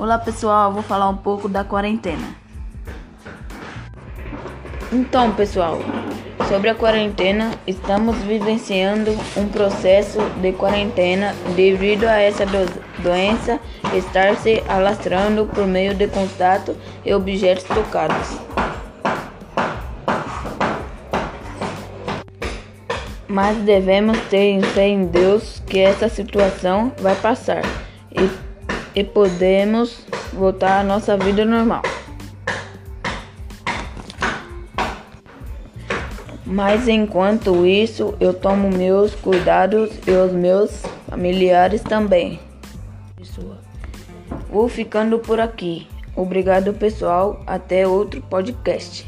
Olá pessoal, vou falar um pouco da quarentena. Então, pessoal, sobre a quarentena, estamos vivenciando um processo de quarentena devido a essa do doença estar se alastrando por meio de contato e objetos tocados. Mas devemos ter fé em Deus que essa situação vai passar e, e podemos voltar à nossa vida normal. Mas enquanto isso, eu tomo meus cuidados e os meus familiares também. Vou ficando por aqui. Obrigado, pessoal. Até outro podcast.